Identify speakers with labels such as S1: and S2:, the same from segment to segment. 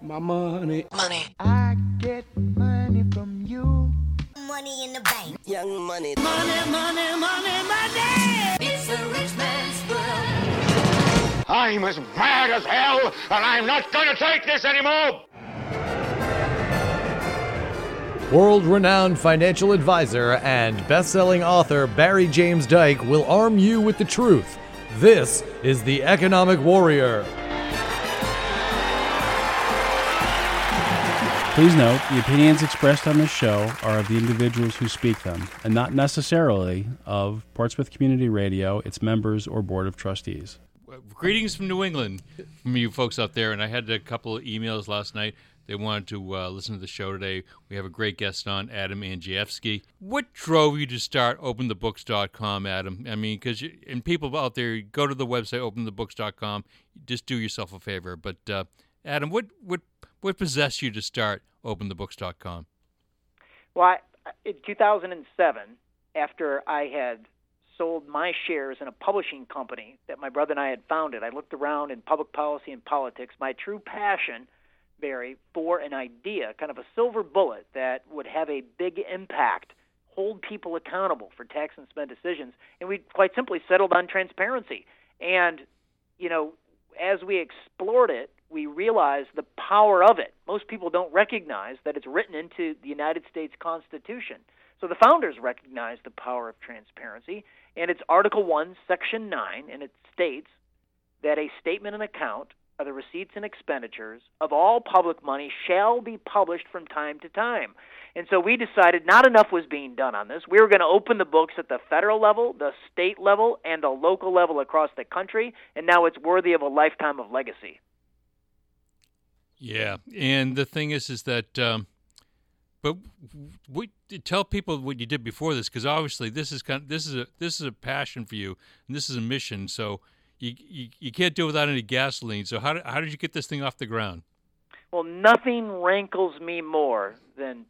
S1: My money.
S2: Money.
S3: I get money from you.
S2: Money in the bank.
S4: Young money.
S2: Money, money, money, money. It's a rich man's world.
S5: I'm as mad as hell, and I'm not going to take this anymore.
S6: World renowned financial advisor and best selling author Barry James Dyke will arm you with the truth. This is The Economic Warrior.
S7: Please note, the opinions expressed on this show are of the individuals who speak them, and not necessarily of Portsmouth Community Radio, its members, or Board of Trustees.
S8: Greetings from New England, from you folks out there. And I had a couple of emails last night. They wanted to uh, listen to the show today. We have a great guest on, Adam Andrzejewski. What drove you to start OpenTheBooks.com, Adam? I mean, because and people out there, go to the website OpenTheBooks.com. Just do yourself a favor. But uh, Adam, what what what possessed you to start OpenTheBooks.com?
S9: Well, I, in 2007, after I had sold my shares in a publishing company that my brother and I had founded, I looked around in public policy and politics. My true passion, Barry, for an idea, kind of a silver bullet that would have a big impact, hold people accountable for tax and spend decisions, and we quite simply settled on transparency. And you know, as we explored it, we realize the power of it. Most people don't recognize that it's written into the United States Constitution. So the founders recognized the power of transparency, and it's Article 1, Section 9, and it states that a statement and account of the receipts and expenditures of all public money shall be published from time to time. And so we decided not enough was being done on this. We were going to open the books at the federal level, the state level, and the local level across the country, and now it's worthy of a lifetime of legacy.
S8: Yeah, and the thing is, is that, um, but we tell people what you did before this, because obviously this is kind of, this is a this is a passion for you, and this is a mission. So you you, you can't do it without any gasoline. So how how did you get this thing off the ground?
S9: Well, nothing rankles me more than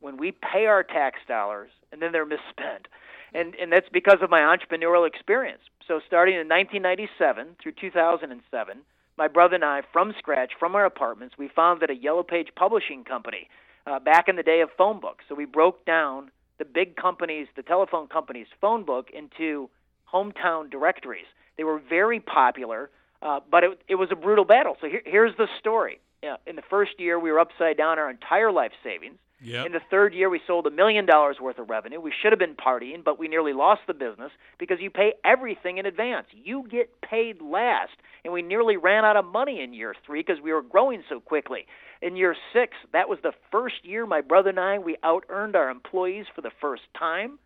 S9: when we pay our tax dollars and then they're misspent, and and that's because of my entrepreneurial experience. So starting in 1997 through 2007 my brother and I, from scratch, from our apartments, we founded a Yellow Page publishing company uh, back in the day of phone books. So we broke down the big companies, the telephone companies' phone book into hometown directories. They were very popular, uh, but it, it was a brutal battle. So here, here's the story. Uh, in the first year, we were upside down our entire life savings.
S8: Yep.
S9: In the third year, we sold a million dollars worth of revenue. We should have been partying, but we nearly lost the business because you pay everything in advance. You get paid last. And we nearly ran out of money in year three because we were growing so quickly. In year six, that was the first year my brother and I, we out earned our employees for the first time.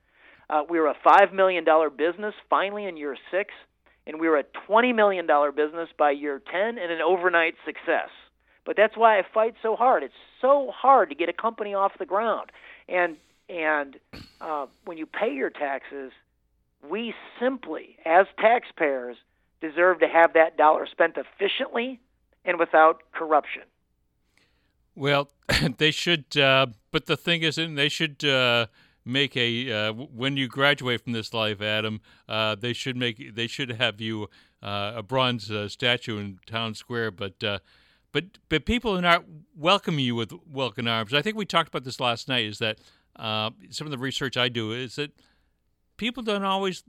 S9: Uh, we were a $5 million business finally in year six, and we were a $20 million business by year 10 and an overnight success. But that's why I fight so hard. It's so hard to get a company off the ground. And and uh, when you pay your taxes, we simply, as taxpayers, deserve to have that dollar spent efficiently and without corruption.
S8: Well, they should, uh, but the thing is, they should uh, make a uh, when you graduate from this life, Adam. Uh, they should make they should have you uh, a bronze uh, statue in town square. But but but people are not welcoming you with welcome arms. I think we talked about this last night. Is that some of the research I do is that people don't always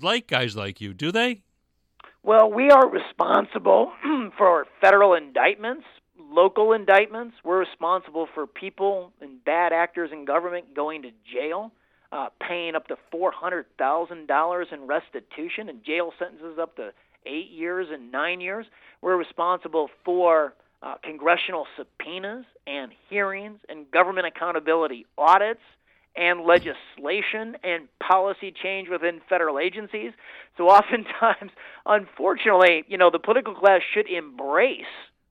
S8: like guys like you, do they?
S9: Well, we are responsible for federal indictments, local indictments. We're responsible for people and bad actors in government going to jail, uh, paying up to four hundred thousand dollars in restitution, and jail sentences up to eight years and nine years. We're responsible for uh, congressional subpoenas and hearings and government accountability audits and legislation and policy change within federal agencies. So oftentimes, unfortunately, you know, the political class should embrace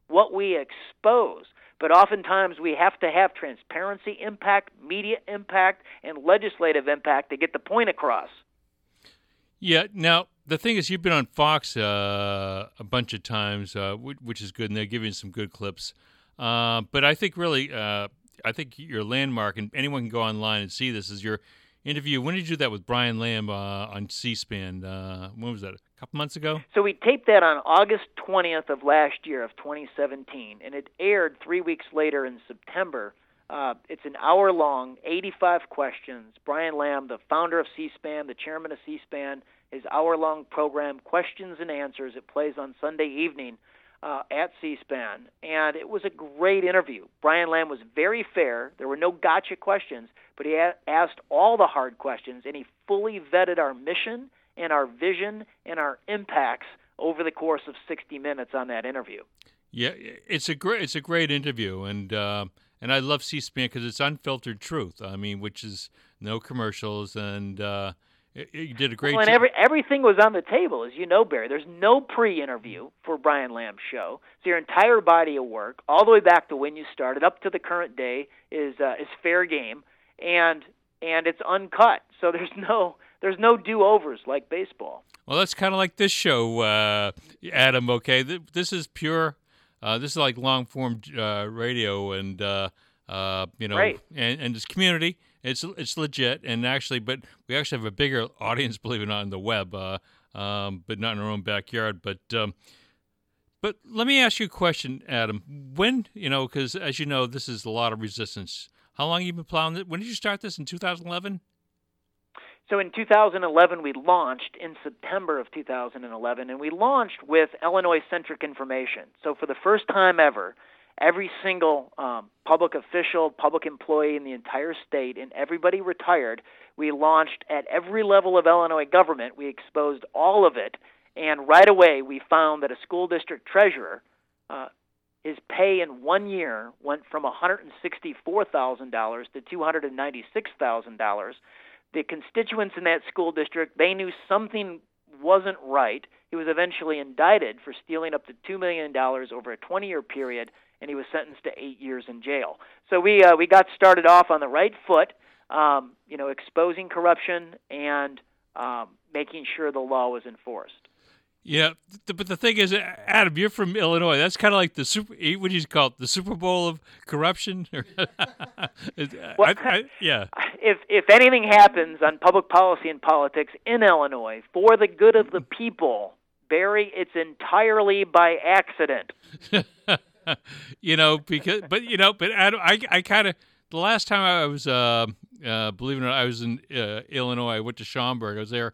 S9: what we expose. But oftentimes we have to have transparency impact, media impact, and legislative impact to get the point across.
S8: Yeah. Now, the thing is, you've been on Fox uh, a bunch of times, uh, which is good, and they're giving some good clips. Uh, but I think really, uh, I think your landmark, and anyone can go online and see this, is your interview. When did you do that with Brian Lamb uh, on C-SPAN? Uh, when was that? A couple months ago.
S9: So we taped that on August 20th of last year of 2017, and it aired three weeks later in September. Uh, it's an hour long, 85 questions. Brian Lamb, the founder of C-SPAN, the chairman of C-SPAN, his hour long program, Questions and Answers. It plays on Sunday evening uh, at C-SPAN, and it was a great interview. Brian Lamb was very fair. There were no gotcha questions, but he a- asked all the hard questions, and he fully vetted our mission and our vision and our impacts over the course of 60 minutes on that interview.
S8: Yeah, it's a great it's a great interview, and uh, and I love C-SPAN because it's unfiltered truth. I mean, which is no commercials, and uh, it, it did a great.
S9: Well, and
S8: job.
S9: every, everything was on the table, as you know, Barry. There's no pre-interview for Brian Lamb's show. So your entire body of work, all the way back to when you started, up to the current day, is uh, is fair game, and and it's uncut. So there's no there's no do-overs like baseball.
S8: Well, that's kind of like this show, uh, Adam. Okay, this is pure. Uh, this is like long form uh, radio, and uh, uh, you know,
S9: Right.
S8: and, and it's community. It's it's legit, and actually, but we actually have a bigger audience, believe it or not, on the web, uh, um, but not in our own backyard. But um, but let me ask you a question, Adam. When you know, because as you know, this is a lot of resistance. How long have you been plowing it? When did you start this? In 2011.
S9: So in 2011, we launched in September of 2011, and we launched with Illinois centric information. So for the first time ever, every single um, public official, public employee in the entire state, and everybody retired, we launched at every level of Illinois government. We exposed all of it, and right away we found that a school district treasurer. Uh, his pay in one year went from $164,000 to $296,000 the constituents in that school district they knew something wasn't right. He was eventually indicted for stealing up to two million dollars over a 20-year period, and he was sentenced to eight years in jail. So we uh, we got started off on the right foot, um, you know, exposing corruption and um, making sure the law was enforced.
S8: Yeah, th- but the thing is, Adam, you're from Illinois. That's kind of like the super. eh, What do you call it? The Super Bowl of corruption?
S9: Well,
S8: I- I- yeah,
S9: If if anything happens on public policy and politics in Illinois for the good of the people, Barry, it's entirely by accident.
S8: you know because, but you know, but Adam, I I kind of the last time I was, uh, uh, believe it or not, I was in uh, Illinois. I went to Schaumburg. I was there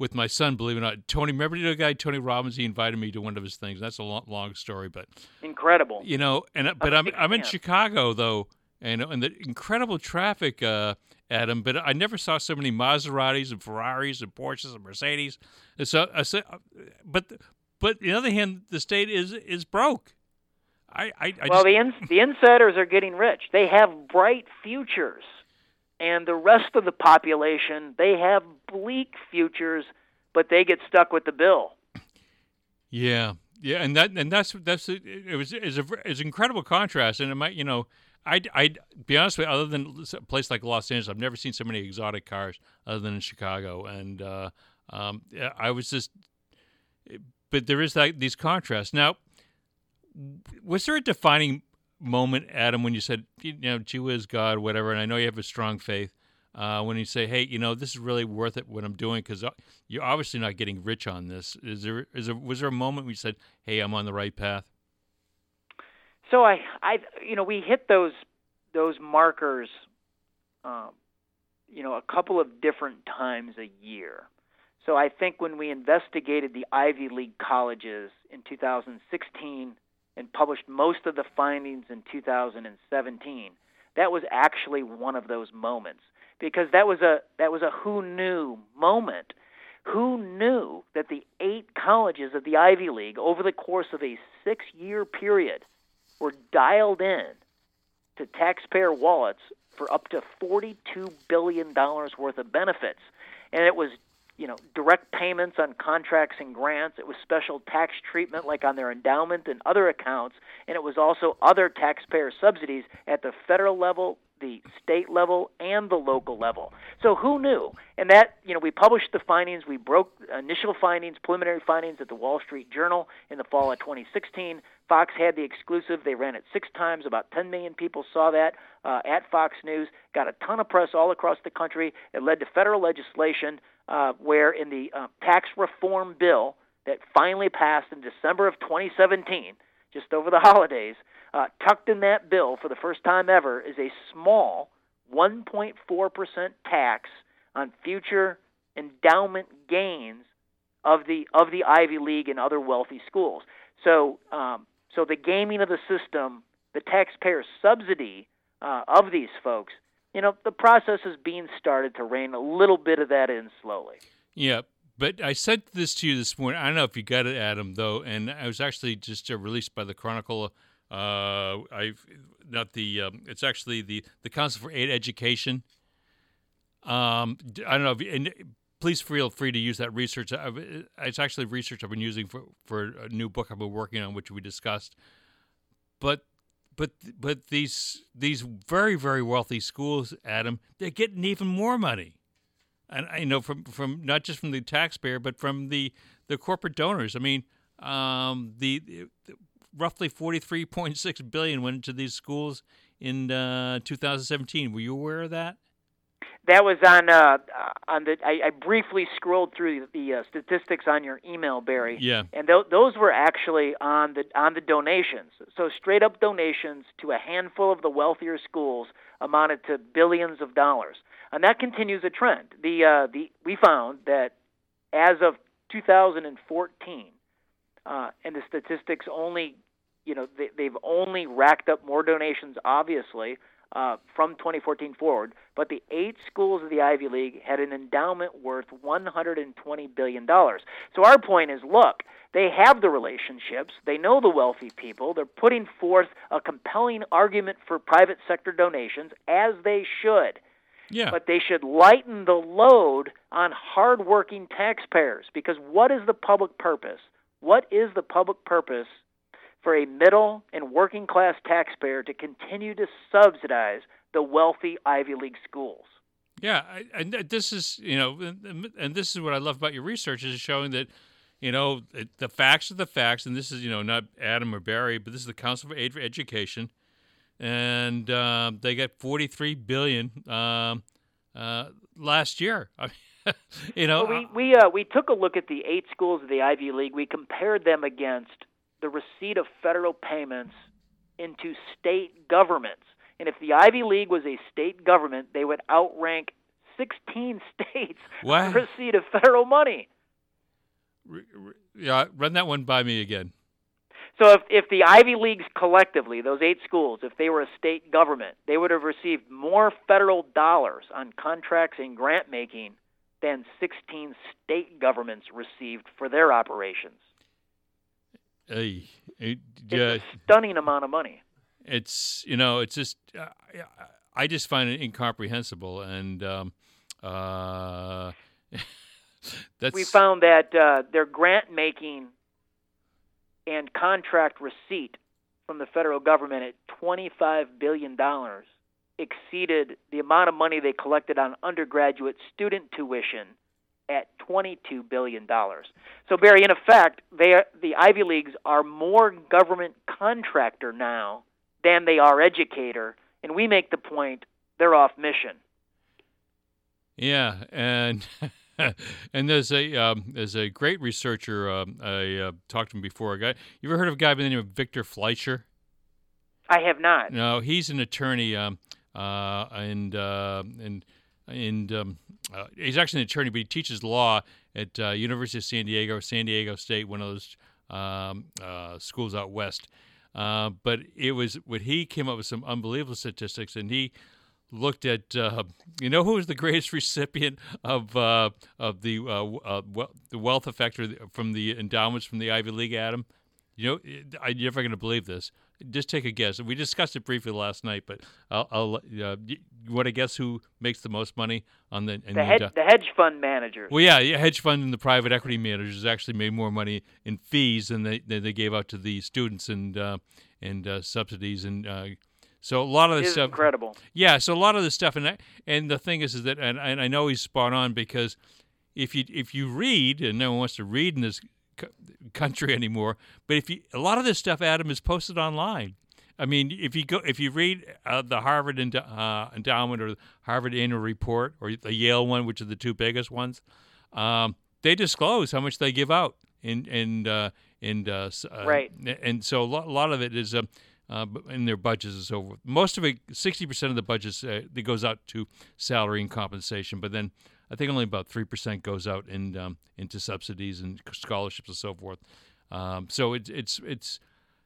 S8: with my son. Believe it or not, Tony. Remember the guy Tony Robbins? He invited me to one of his things. That's a long, long story, but
S9: Incredible.
S8: you know, and uh, but I'm I'm in. Chicago though, and and the incredible traffic, uh, Adam. But I never saw so many Maseratis and Ferraris and Porsches and Mercedes. And so, I said, but but on the other hand, the state is is broke. I I, I
S9: well,
S8: just,
S9: the ins- the insiders are getting rich. They have bright futures, and the rest of the population they have bleak futures, but they get stuck with the bill.
S8: Yeah, yeah, and that and that's that's it was is a is incredible contrast, and it might you know. I'd, I'd be honest with you, other than a place like Los Angeles, I've never seen so many exotic cars other than in Chicago. And uh, um, I was just, but there is that these contrasts. Now, was there a defining moment, Adam, when you said, you know, Jew is God, whatever, and I know you have a strong faith, uh, when you say, hey, you know, this is really worth it what I'm doing because you're obviously not getting rich on this. Is there, is there, was there a moment where you said, hey, I'm on the right path?
S9: So I, I, you know, we hit those those markers, um, you know, a couple of different times a year. So I think when we investigated the Ivy League colleges in 2016 and published most of the findings in 2017, that was actually one of those moments because that was a that was a who knew moment. Who knew that the eight colleges of the Ivy League over the course of a 6-year period were dialed in to taxpayer wallets for up to $42 billion worth of benefits. And it was, you know, direct payments on contracts and grants. It was special tax treatment like on their endowment and other accounts. And it was also other taxpayer subsidies at the federal level, the state level, and the local level. So who knew? And that, you know, we published the findings. We broke initial findings, preliminary findings at the Wall Street Journal in the fall of 2016. Fox had the exclusive. They ran it six times. About 10 million people saw that uh, at Fox News. Got a ton of press all across the country. It led to federal legislation uh, where, in the uh, tax reform bill that finally passed in December of 2017, just over the holidays, uh, tucked in that bill for the first time ever is a small 1.4% tax on future endowment gains of the of the Ivy League and other wealthy schools. So um, so the gaming of the system, the taxpayer subsidy uh, of these folks, you know, the process is being started to rein a little bit of that in slowly.
S8: Yeah, but I sent this to you this morning. I don't know if you got it, Adam, though, and I was actually just uh, released by the Chronicle. Uh, I not the. Um, it's actually the the Council for Aid Education. Um, I don't know. If, and please feel free to use that research. I've, it's actually research I've been using for for a new book I've been working on, which we discussed. But but but these these very very wealthy schools, Adam, they're getting even more money and I know from from not just from the taxpayer, but from the the corporate donors. I mean, um, the, the roughly forty three point six billion went into these schools in uh, 2017. Were you aware of that?
S9: That was on uh, on the. I, I briefly scrolled through the uh, statistics on your email, Barry.
S8: Yeah.
S9: And th- those were actually on the on the donations. So straight up donations to a handful of the wealthier schools amounted to billions of dollars, and that continues a trend. The uh, the we found that as of 2014, uh, and the statistics only, you know, they, they've only racked up more donations, obviously, uh, from 2014 forward. But the eight schools of the Ivy League had an endowment worth 120 billion dollars. So our point is, look, they have the relationships, they know the wealthy people, they're putting forth a compelling argument for private sector donations, as they should
S8: Yeah.
S9: but they should lighten the load on hardworking taxpayers because what is the public purpose? What is the public purpose for a middle and working class taxpayer to continue to subsidize the wealthy Ivy League schools?
S8: Yeah, I, and this is you know, and- and this is what I love about your research is showing that, you know, it, the facts are the facts, and this is you know not Adam or Barry, but this is the Council for Aid for Education, and um, they got forty three billion um, uh, last year. I mean, you know,
S9: Well, we we uh, we took a look at the eight schools of the Ivy League. We compared them against the receipt of federal payments into state governments. And if the Ivy League was a state government, they would outrank 16 states
S8: What?
S9: on receipt of federal money.
S8: re- re- yeah, run that one by me again.
S9: So if if the Ivy Leagues collectively, those eight schools, if they were a state government, they would have received more federal dollars on contracts and grant making than 16 state governments received for their operations. It's a stunning amount of money.
S8: it's you know it's just uh, I just find it incomprehensible and um, uh, that's
S9: We found that uh, their grant making and contract receipt from the federal government at $25 billion exceeded the amount of money they collected on undergraduate student tuition at $22 billion. So, Barry, in effect, they are, the Ivy Leagues are more government contractor now than they are educator, and we make the point they're off mission.
S8: yeah and and there's a um, there's a great researcher um, I uh, talked to him before a guy you ever heard of a guy by the name of Victor Fleischer
S9: I have not.
S8: No, he's an attorney, um, uh, and uh, and and um, uh, he's actually an attorney, but he teaches law at uh, University of San Diego, San Diego State, one of those um, uh, schools out west. Uh, but it was when he came up with some unbelievable statistics, and he looked at uh, you know who was the greatest recipient of uh, of the we- the wealth effect from the endowments from the Ivy League, Adam. You know, I- you're never going to believe this. Just take a guess. We discussed it briefly last night, but I'll. I'll uh, you, want to guess who makes the most money on the?
S9: The, hedge, the hedge fund managers.
S8: well, yeah, yeah, hedge fund and the private equity managers actually made more money in fees than they than they gave out to the students and uh, and uh, subsidies and uh, so a lot of this
S9: is
S8: stuff.
S9: incredible.
S8: Yeah, so a lot of this stuff, and I, and the thing is, is that, and, and I know he's spot on because if you if you read, and no one wants to read in this country anymore, but if you a lot of this stuff, Adam, is posted online. I mean, if you go, if you read uh, the Harvard Endo- uh, Endowment or the Harvard Annual Report or the Yale one, which are the two biggest ones, um, they disclose how much they give out and and uh, and uh, uh,
S9: Right.
S8: And so a lot, a lot of it is. Um, uh, in their budgets and so forth. Most of it, sixty percent of the budgets, uh, that goes out to salary and compensation. But then I think only about three percent goes out in um, into subsidies and scholarships and so forth. Um, so it's it's it's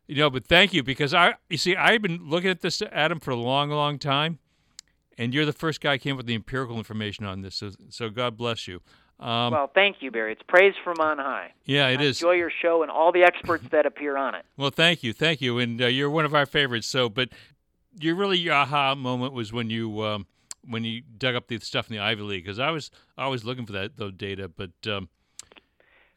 S8: you know. But thank you because I you see I've been looking at this Adam for a long long time, and you're the first guy who came up with the empirical information on this. So so God bless you. Um,
S9: well, thank you, Barry. It's praise from on high.
S8: yeah, it
S9: I
S8: is.
S9: Enjoy your show and all the experts that appear on it.
S8: Well, thank you, thank you, and uh, you're one of our favorites. So, but your really aha moment was when you um, when you dug up the stuff in the Ivy League because I was always looking for that data, but um,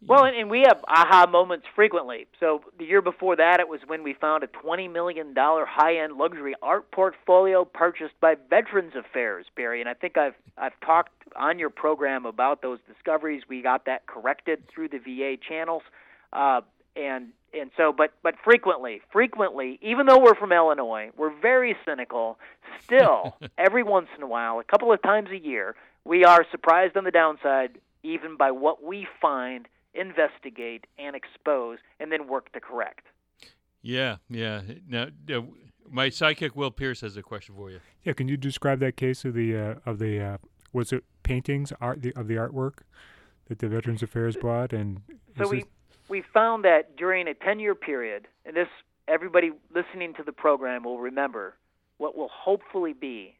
S9: Well, and, and we have aha moments frequently. So the year before that, it was when we found a $20 million high-end luxury art portfolio purchased by Veterans Affairs, Barry. And I think I've I've talked on your program about those discoveries. We got that corrected through the VA channels, uh, and and so, but but frequently, frequently, even though we're from Illinois, we're very cynical. Still, every once in a while, a couple of times a year, we are surprised on the downside, even by what we find investigate and expose and then work to correct.
S8: yeah, yeah. Now, uh, my sidekick Will Pierce has a question for you.
S1: Yeah, can you describe that case of the uh, of the uh, was it paintings art the, of the artwork that the Veterans Affairs bought and
S9: So we
S1: this-
S9: we found that during a 10-year period, and this everybody listening to the program will remember what will hopefully be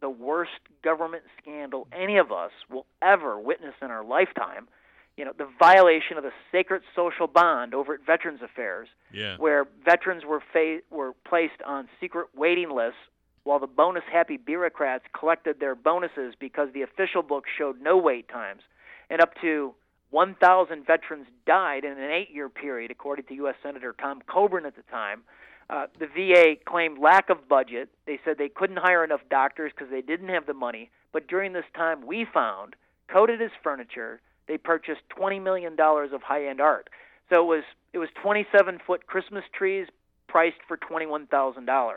S9: the worst government scandal any of us will ever witness in our lifetime. You know, the violation of the sacred social bond over at Veterans Affairs,
S8: Yeah.
S9: where veterans were fa- were placed on secret waiting lists while the bonus happy bureaucrats collected their bonuses because the official book showed no wait times and up to 1,000 veterans died in an eight year period, according to U.S. Senator Tom Coburn at the time. Uh, the VA claimed lack of budget. They said they couldn't hire enough doctors because they didn't have the money. But during this time, we found, coated as furniture, they purchased $20 million of high end art. So it was it was 27 foot Christmas trees priced for $21,000.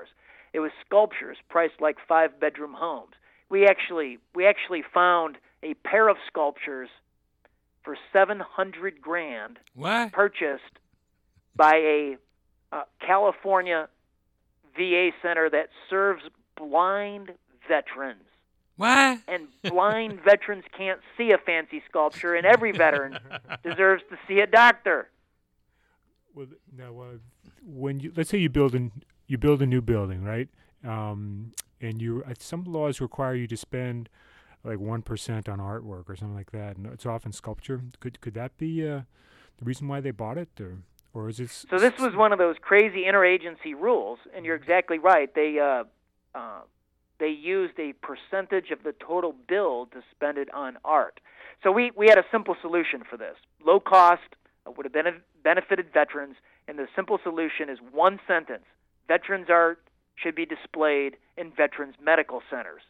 S9: It was sculptures priced like five bedroom homes. We actually we actually found a pair of sculptures for 700 grand
S8: What?
S9: purchased by a uh, California VA center that serves blind veterans.
S8: What?
S9: And blind veterans can't see a fancy sculpture, and every veteran deserves to see a doctor.
S1: Well, now, uh, when you let's say you build an you build a new building, right? Um, and you uh, some laws require you to spend like one percent on artwork or something like that, and it's often sculpture. Could could that be uh, the reason why they bought it, or or is it?
S9: So this was one of those crazy interagency rules, and you're exactly right. They uh, uh, they used a percentage of the total bill to spend it on art. So we we had a simple solution for this. Low cost uh, would have bene- benefited veterans, and the simple solution is one sentence: veterans art should be displayed in veterans medical centers.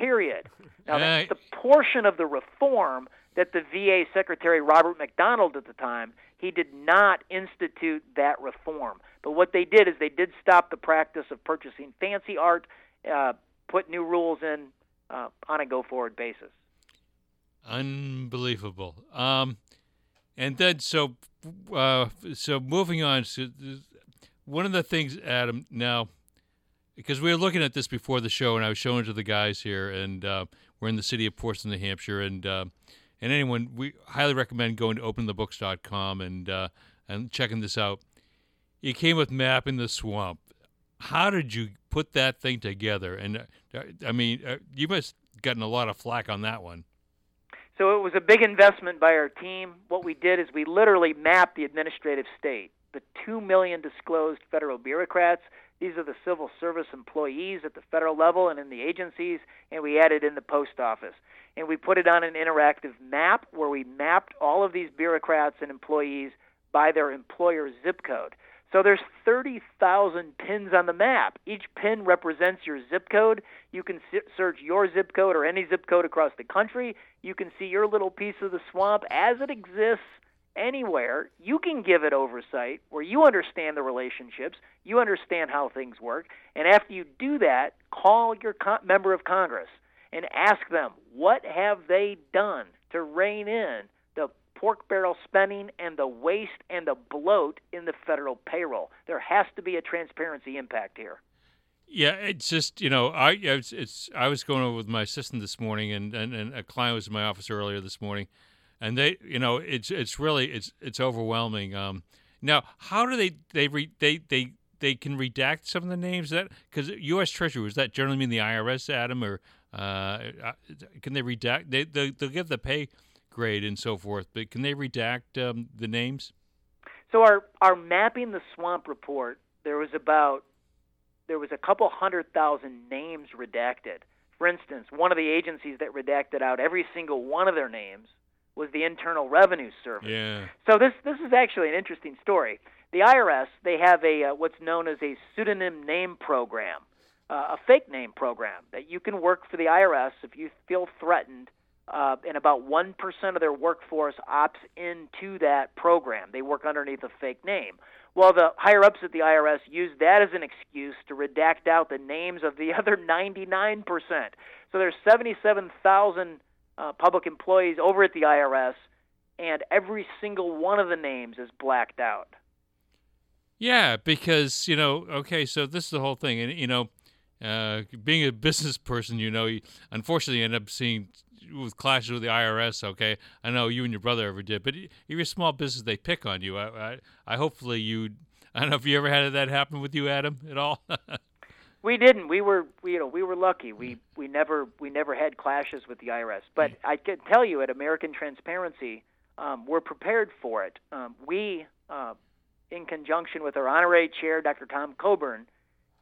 S9: Period. Now that's the portion of the reform that the VA Secretary Robert McDonald at the time he did not institute that reform. But what they did is they did stop the practice of purchasing fancy art, uh, put new rules in uh, on a go forward basis.
S8: Unbelievable. Um, and then so, uh, so moving on. So one of the things, Adam, now, because we were looking at this before the show, and I was showing it to the guys here, and uh, we're in the city of Portsmouth, New Hampshire, and uh, and anyone, we highly recommend going to openthebooks.com and uh, and checking this out. You came with mapping the swamp. How did you put that thing together? And uh, I mean, uh, you must have gotten a lot of flack on that one.
S9: So it was a big investment by our team. What we did is we literally mapped the administrative state. The 2 million disclosed federal bureaucrats, these are the civil service employees at the federal level and in the agencies, and we added in the post office. And we put it on an interactive map where we mapped all of these bureaucrats and employees by their employer zip code. So there's 30,000 pins on the map. Each pin represents your zip code. You can search your zip code or any zip code across the country. You can see your little piece of the swamp as it exists anywhere. You can give it oversight where you understand the relationships, you understand how things work, and after you do that, call your con- member of Congress and ask them what have they done to rein in the pork barrel spending and the waste and the bloat in the federal payroll. There has to be a transparency impact here.
S8: Yeah, it's just you know I it's, it's I was going over with my assistant this morning, and, and, and a client was in my office earlier this morning, and they you know it's it's really it's it's overwhelming. Um, now how do they they re, they they they can redact some of the names that because U.S. Treasury does that generally mean the IRS, Adam, or uh, can they redact? They they they'll give the pay grade and so forth, but can they redact um, the names?
S9: So our our mapping the swamp report, there was about there was a couple hundred thousand names redacted. For instance, one of the agencies that redacted out every single one of their names was the Internal Revenue Service.
S8: Yeah.
S9: So this this is actually an interesting story. The IRS they have a uh, what's known as a pseudonym name program, uh, a fake name program that you can work for the IRS if you feel threatened. Uh, and about one percent of their workforce opts into that program. They work underneath a fake name. Well, the higher ups at the IRS use that as an excuse to redact out the names of the other 99%. So there's 77,000 uh, public employees over at the IRS, and every single one of the names is blacked out.
S8: Yeah, because you know, okay, so this is the whole thing, and you know, uh, being a business person, you know, you unfortunately end up seeing with clashes with the IRS. Okay, I know you and your brother ever did, but if you're a small business, they pick on you. I, I, I hopefully you. I don't know if you ever had that happen with you, Adam, at all.
S9: we didn't. We were, we, you know, we were lucky. We we never we never had clashes with the IRS. But I can tell you, at American Transparency, um, we're prepared for it. Um, we, uh, in conjunction with our honorary chair, Dr. Tom Coburn,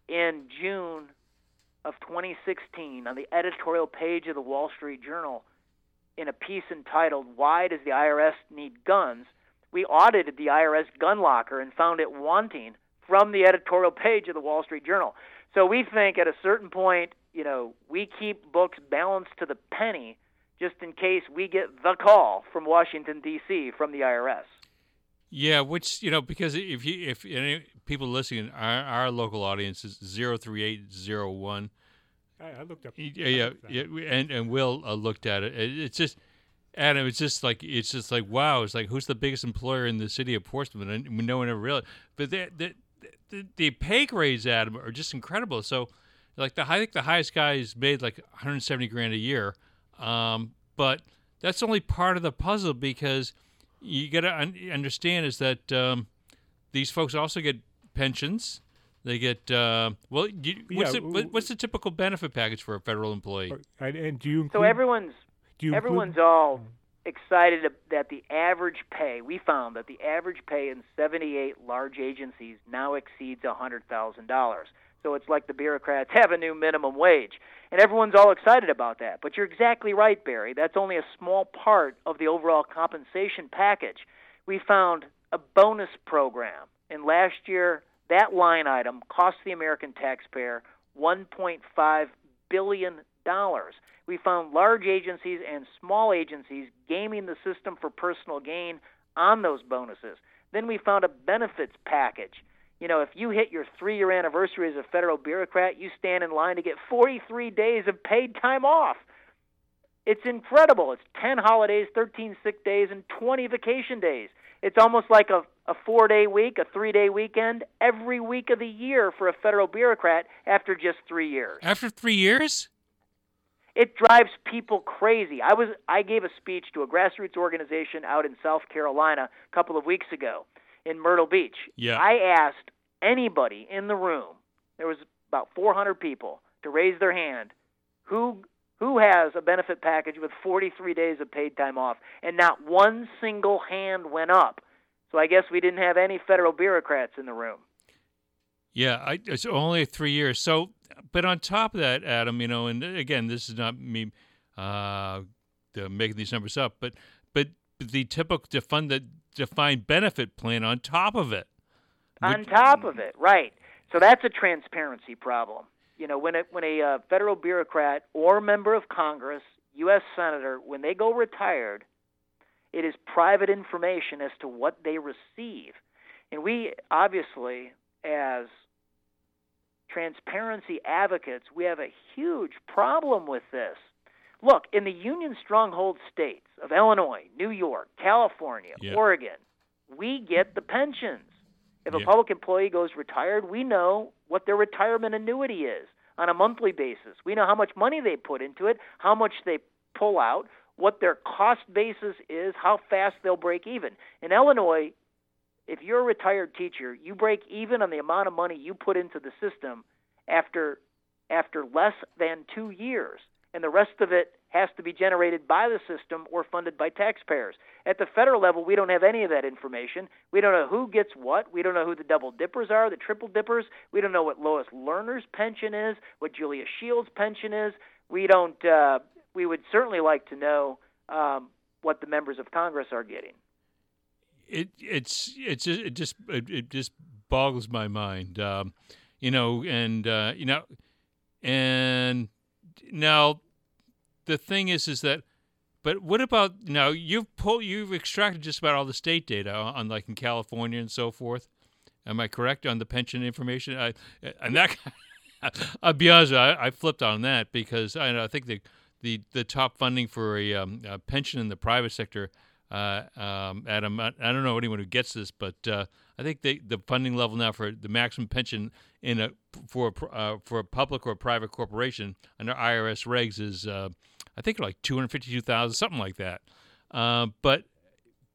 S9: in June of 2016 on the editorial page of the Wall Street Journal in a piece entitled Why Does the IRS Need Guns? We audited the IRS gun locker and found it wanting from the editorial page of the Wall Street Journal. So we think at a certain point, you know, we keep books balanced to the penny just in case we get the call from Washington D.C. from the IRS.
S8: Yeah, which you know, because if you if any people listening, our, our local audience is zero three eight zero one.
S1: I, I looked up.
S8: Yeah, yeah, yeah, and and Will uh, looked at it. it. It's just, Adam. It's just like it's just like wow. It's like who's the biggest employer in the city of Portsmouth? And no one ever realized. But that, the, the the pay grades, Adam, are just incredible. So, like the I think the highest guy is made like 170 grand a year. Um, but that's only part of the puzzle because you got to un- understand is that um, these folks also get pensions. They get uh, well. You, what's,
S1: Yeah,
S8: the, what's the typical benefit package for a federal employee?
S1: And, and do you include,
S9: So everyone's
S1: do you include-
S9: everyone's all excited that the average pay we found that the average pay in 78 large agencies now exceeds $100,000. So it's like the bureaucrats have a new minimum wage. And everyone's all excited about that. But you're exactly right, Barry. That's only a small part of the overall compensation package. We found a bonus program. And last year, that line item cost the American taxpayer $1.5 billion. We found large agencies and small agencies gaming the system for personal gain on those bonuses. Then we found a benefits package. You know, if you hit your three year anniversary as a federal bureaucrat, you stand in line to get 43 days of paid time off. It's incredible. It's 10 holidays, 13 sick days, and 20 vacation days. It's almost like a, a four day week, a three day weekend every week of the year for a federal bureaucrat after just three years.
S8: After three years?
S9: It drives people crazy. I was I gave a speech to a grassroots organization out in South Carolina a couple of weeks ago in Myrtle Beach.
S8: Yeah.
S9: I asked anybody in the room, there was about 400 people, to raise their hand who who has a benefit package with 43 days of paid time off and not one single hand went up. So I guess we didn't have any federal bureaucrats in the room.
S8: Yeah, I, it's only three years. So, but on top of that, Adam, you know, and again, this is not me uh, making these numbers up, but but the typical defund the defined benefit plan on top of it.
S9: on top of it, right? So that's a transparency problem. You know, when a, when a uh, federal bureaucrat or member of Congress, U.S. senator, when they go retired, it is private information as to what they receive, and we obviously, as transparency advocates, we have a huge problem with this. Look, in the union stronghold states of Illinois, New York, California,
S8: Yeah.
S9: Oregon, we get the pensions. If a public employee goes retired, we know what their retirement annuity is on a monthly basis. We know how much money they put into it, how much they pull out, what their cost basis is, how fast they'll break even. In Illinois, if you're a retired teacher, you break even on the amount of money you put into the system after after less than 2 years, and the rest of it has to be generated by the system or funded by taxpayers. At the federal level, we don't have any of that information. We don't know who gets what. We don't know who the double dippers are, the triple dippers. We don't know what Lois Lerner's pension is, what Julia Shields' pension is. We don't. Uh, we would certainly like to know um, what the members of Congress are getting.
S8: It it's it's it just it, it just boggles my mind um you know and uh you know and now the thing is is that but what about now you've pulled you've extracted just about all the state data on like in California and so forth. Am I correct on the pension information? I and that I'll be honest I, I flipped on that because I, I think the the the top funding for a, um, a pension in the private sector uh, um, Adam, I, I don't know anyone who gets this, but uh, I think they, the funding level now for the maximum pension in a for a, uh, for a public or a private corporation under IRS regs is uh, I think like two hundred fifty two thousand, something like that. Uh, but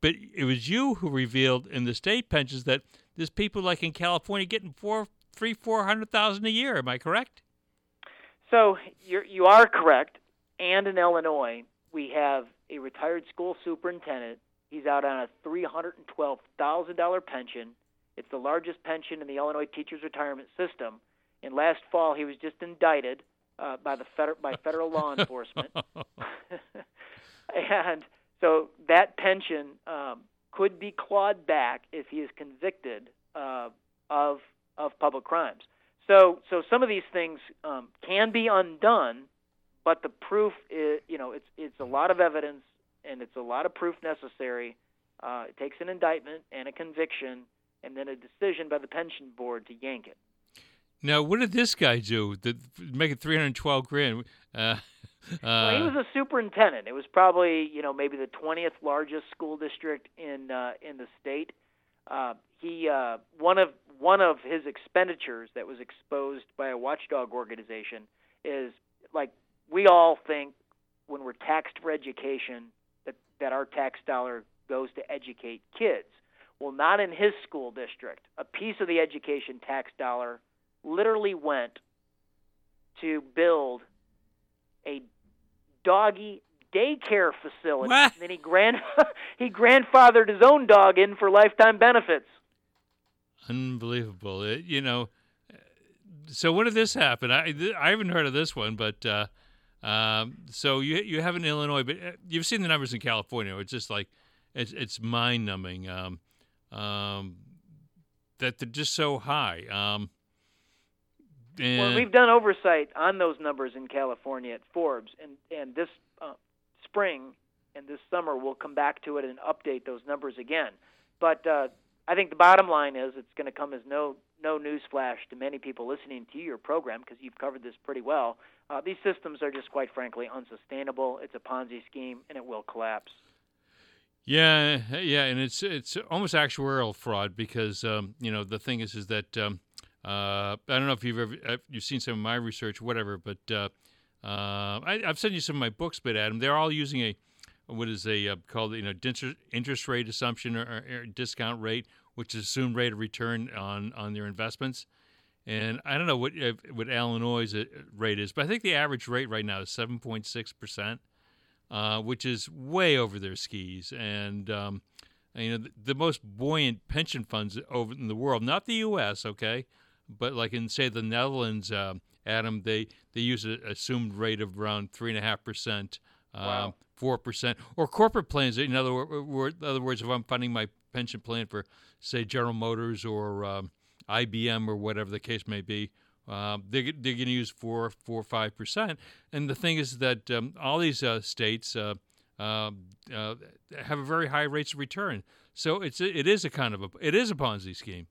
S8: but it was you who revealed in the state pensions that there's people like in California getting four, three, four hundred thousand a year. Am I correct?
S9: So you're, you are correct. And in Illinois, we have a retired school superintendent. He's out on a $312,000 pension. It's the largest pension in the Illinois teachers' retirement system. And last fall, he was just indicted uh, by the feder- by federal law enforcement. and so that pension um, could be clawed back if he is convicted uh, of of public crimes. So so some of these things um, can be undone, but the proof is you know it's it's a lot of evidence and it's a lot of proof necessary. Uh, it takes an indictment and a conviction and then a decision by the pension board to yank it.
S8: Now, what did this guy do? That make it three hundred twelve grand? Uh,
S9: well, he
S8: uh,
S9: was a superintendent. It was probably you know maybe the twentieth largest school district in uh, in the state. Uh, he uh, one of one of his expenditures that was exposed by a watchdog organization is like we all think when we're taxed for education that that our tax dollar goes to educate kids. Well, not in his school district. A piece of the education tax dollar literally went to build a doggy daycare facility.
S8: What?
S9: And then he grand he grandfathered his own dog in for lifetime benefits.
S8: Unbelievable. It, you know, so when did this happen? I I haven't heard of this one, but uh, um, so you you have in Illinois, but uh, you've seen the numbers in California. It's just like it's it's mind numbing um, um, that they're just so high. Um, and
S9: Well, we've done oversight on those numbers in California at Forbes, and and this uh, spring and this summer we'll come back to it and update those numbers again. But uh, I think the bottom line is it's going to come as no no news flash to many people listening to your program because you've covered this pretty well. Uh, these systems are just quite frankly unsustainable. It's a Ponzi scheme, and it will collapse.
S8: Yeah, yeah, and it's it's almost actuarial fraud because um, you know the thing is is that um, uh, I don't know if you've ever you've seen some of my research, whatever, but uh, uh, I, I've sent you some of my books, but Adam, they're all using a what is a uh, called you know interest interest rate assumption or, or discount rate, which is assumed rate of return on on their investments. And I don't know what what Illinois' uh, rate is, but I think the average rate right now is seven point six percent uh, which is way over their skis. And um, you know, the, the most buoyant pension funds over in the world, not the U.S., okay, but like in say the Netherlands, uh, Adam, they they use an assumed rate of around three and a half percent, four percent, or corporate plans. In other, in other words, if I'm funding my pension plan for say General Motors or um, IBM or whatever the case may be, um, they're, they're going to use four, four, or five percent. And the thing is that um, all these uh, states uh, um uh, have a very high rates of return. So it's it is a kind of a it is a Ponzi scheme.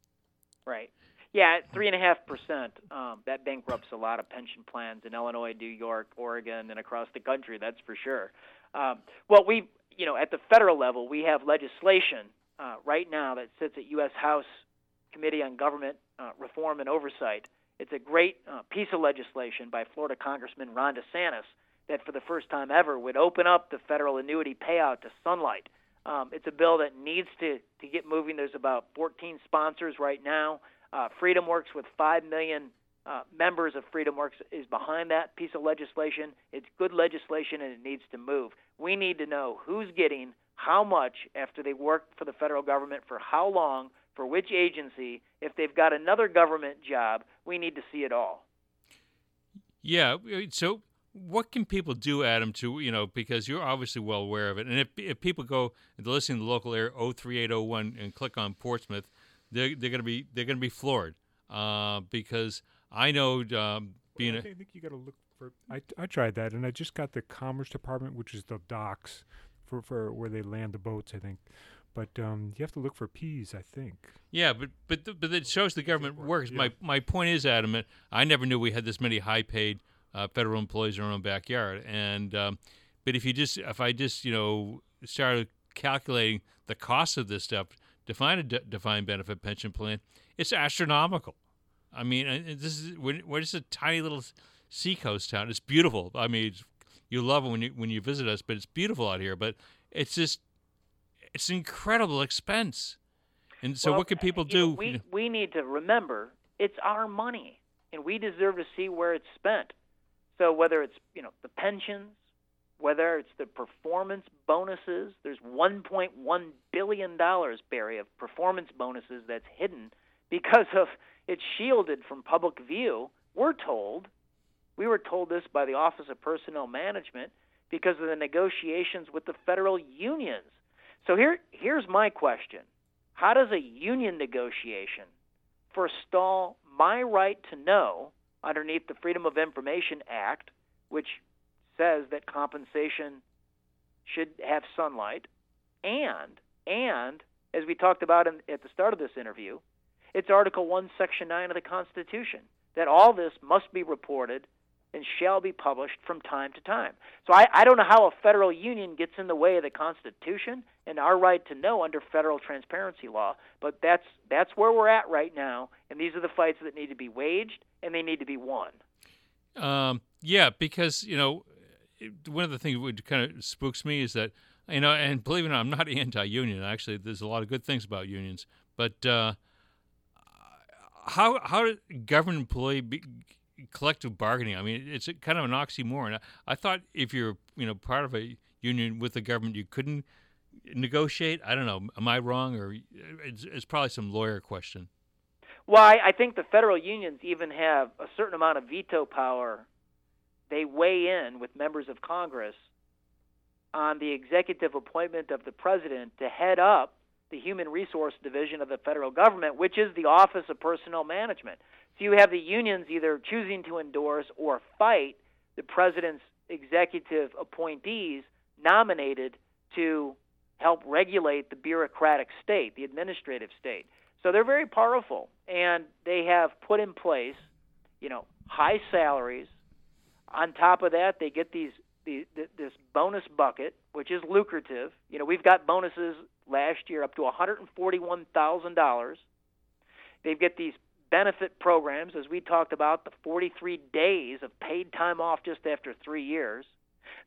S9: Right. Yeah, three and a half percent. Um, that bankrupts a lot of pension plans in Illinois, New York, Oregon, and across the country. That's for sure. Um, well, we, you know, at the federal level, we have legislation uh, right now that sits at U.S. House Committee on Government uh, Reform and Oversight. It's a great uh, piece of legislation by Florida Congressman Ron DeSantis that, for the first time ever, would open up the federal annuity payout to Sunlight. Um, it's a bill that needs to, to get moving. There's about 14 sponsors right now. Uh, FreedomWorks, with 5 million uh, members of FreedomWorks, is behind that piece of legislation. It's good legislation and it needs to move. We need to know who's getting how much after they work for the federal government, for how long, for which agency. If they've got another government job, we need to see it all.
S8: Yeah. uh, So, what can people do, Adam? To you know, because you're obviously well aware of it, and if if people go and they're listening to the local area 03801 and click on Portsmouth, they're they're gonna be they're gonna be floored uh, because I know um, being
S1: I
S8: a
S1: think, I think you got to look for. I, I tried that, and I just got the Commerce Department, which is the docks for, for where they land the boats. I think, but um, you have to look for peas, I think.
S8: Yeah, but but th- but it shows the government works.
S1: yeah.
S8: My my point is, Adam, I never knew we had this many high-paid uh, federal employees in our own backyard. And um, but if you just if I just you know started calculating the cost of this stuff define a de- defined benefit pension plan, it's astronomical. I mean, and this is we're, we're just a tiny little seacoast town. It's beautiful. I mean, it's, you love it when you when you visit us, but it's beautiful out here. But it's just it's an incredible expense. And so,
S9: Well,
S8: what can people
S9: you know,
S8: do?
S9: we we need to remember it's our money, and we deserve to see where it's spent. So whether it's you know the pensions, whether it's the performance bonuses, there's 1.1 billion dollars, Barry, of performance bonuses that's hidden because of it's shielded from public view. We're told, we were told this by the Office of Personnel Management because of the negotiations with the federal unions. So here here's my question. How does a union negotiation forestall my right to know underneath the Freedom of Information Act, which says that compensation should have sunlight, and and as we talked about in, at the start of this interview, it's Article One, Section Nine of the Constitution that all this must be reported and shall be published from time to time. So I, I don't know how a federal union gets in the way of the Constitution and our right to know under federal transparency law, but that's that's where we're at right now, and these are the fights that need to be waged and they need to be won.
S8: Um, yeah, because you know, one of the things that kind of spooks me is that you know, and believe it or not, I'm not anti-union. Actually, there's a lot of good things about unions, but uh, how how did government employee collective bargaining? I mean, it's kind of an oxymoron. I, I thought if you're you know part of a union with the government, you couldn't negotiate. I don't know. Am I wrong, or uh, it's, it's probably some lawyer question?
S9: Well, I, I think the federal unions even have a certain amount of veto power. They weigh in with members of Congress on the executive appointment of the president to head up the Human Resource Division of the federal government, which is the Office of Personnel Management. So you have the unions either choosing to endorse or fight the president's executive appointees nominated to help regulate the bureaucratic state, the administrative state. So they're very powerful, and they have put in place, you know, high salaries. On top of that, they get these the, this bonus bucket, which is lucrative. You know, we've got bonuses last year up to one hundred and forty-one thousand dollars. They get these benefit programs, as we talked about, the 43 days of paid time off just after three years,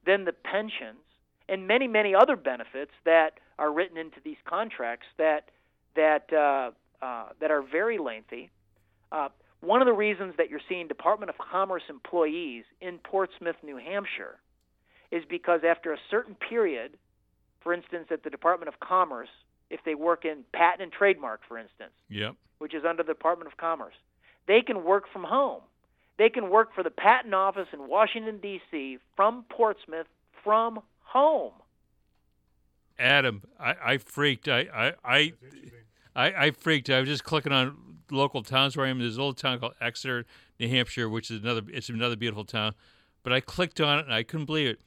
S9: then the pensions, and many, many other benefits that are written into these contracts that that uh, uh, that are very lengthy. Uh, one of the reasons that you're seeing Department of Commerce employees in Portsmouth, New Hampshire, is because after a certain period, for instance, at the Department of Commerce, if they work in patent and trademark, for instance,
S8: Yep.
S9: Which is under the Department of Commerce. They can work from home. They can work for the patent office in Washington D.C. from Portsmouth from home.
S8: Adam, I, I freaked. I, I, I, I, freaked. I was just clicking on local towns where I am. There's a little town called Exeter, New Hampshire, which is another. It's another beautiful town. But I clicked on it and I couldn't believe it.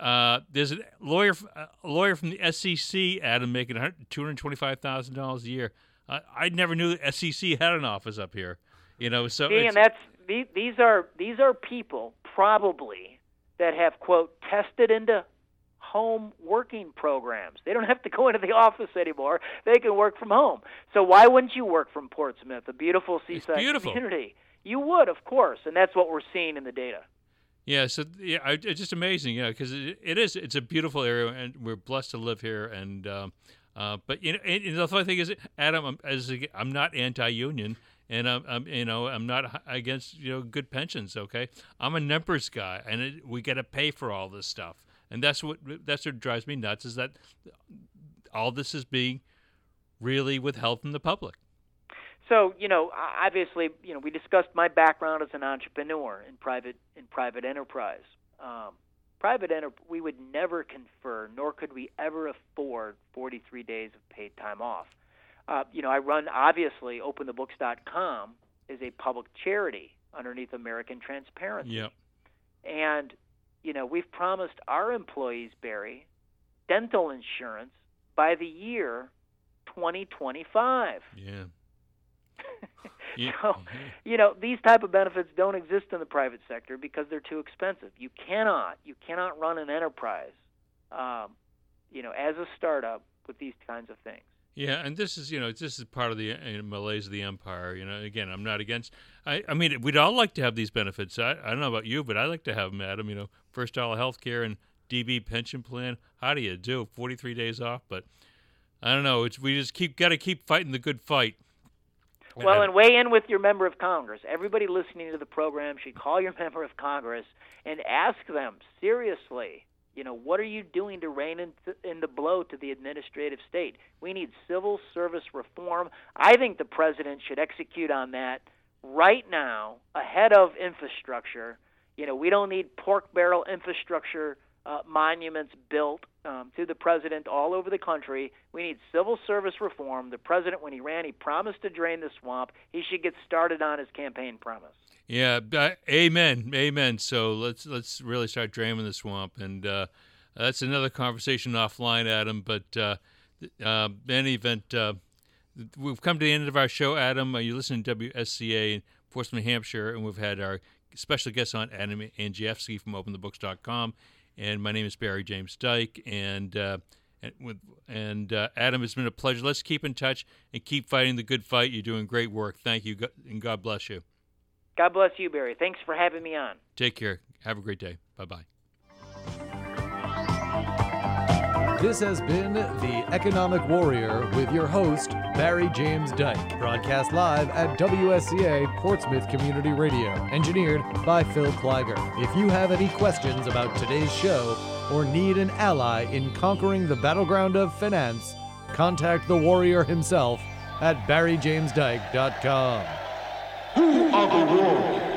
S8: Uh, there's a lawyer, a lawyer from the SEC, Adam, making two hundred twenty-five thousand dollars a year. I, I never knew the SEC had an office up here. You know, so
S9: See, and that's the- these are these are people probably that have quote tested into home working programs. They don't have to go into the office anymore. They can work from home. So why wouldn't you work from Portsmouth, a beautiful seaside
S8: beautiful.
S9: community? You would, of course, and that's what we're seeing in the data.
S8: Yeah, so yeah, I, it's just amazing, yeah, because it, it is. It's a beautiful area, and we're blessed to live here. And um, uh, but you know, and, the funny thing is, Adam, I'm, as I'm not anti-union, and I'm, I'm you know I'm not against you know good pensions. Okay, I'm a numbers guy, and it, we got to pay for all this stuff, and that's what that's what drives me nuts is that all this is being really withheld from the public.
S9: So you know, obviously, you know, we discussed my background as an entrepreneur in private in private enterprise. Um, private enter we would never confer, nor could we ever afford 43 days of paid time off. Uh, you know, I run obviously OpenTheBooks.com is a public charity underneath American Transparency,
S8: Yeah.
S9: and you know, we've promised our employees, Barry, dental insurance by the year 2025.
S8: Yeah. Yeah.
S9: So, you know, these type of benefits don't exist in the private sector because they're too expensive. You cannot, you cannot run an enterprise, um, you know, as a startup with these kinds of things.
S8: Yeah, and this is you know this is part of the uh, malaise of the empire. You know, again, I'm not against. I I mean, we'd all like to have these benefits. I, I don't know about you, but I like to have them, Adam. You know, first dollar health care and DB pension plan. How do you do? 43 days off, but I don't know. It's we just keep got to keep fighting the good fight.
S9: Well, and weigh in with your member of Congress. Everybody listening to the program should call your member of Congress and ask them seriously. You know, what are you doing to rein in, in the blow to the administrative state? We need civil service reform. I think the president should execute on that right now, ahead of infrastructure. You know, we don't need pork barrel infrastructure uh, monuments built um, to the president all over the country. We need civil service reform. The president, when he ran, he promised to drain the swamp. He should get started on his campaign promise.
S8: Yeah, uh, amen, amen. So let's let's really start draining the swamp, and uh, that's another conversation offline, Adam. But uh, uh, in any event, uh, we've come to the end of our show, Adam. Uh, you listen to WSCA in Portsmouth, Hampshire, and we've had our special guest on, Adam Andrzejewski from OpenTheBooks.com, and my name is Barry James Dyke, and. Uh, and with and uh, Adam, it's been a pleasure. Let's keep in touch and keep fighting the good fight. You're doing great work. Thank you, and God bless you.
S9: God bless you, Barry. Thanks for having me on.
S8: Take care. Have a great day. Bye bye.
S6: This has been The Economic Warrior with your host, Barry James Dyke. Broadcast live at WSCA Portsmouth Community Radio. Engineered by Phil Kleiger. If you have any questions about today's show or need an ally in conquering the battleground of finance, contact the warrior himself at barryjamesdyke.com.
S5: Who are the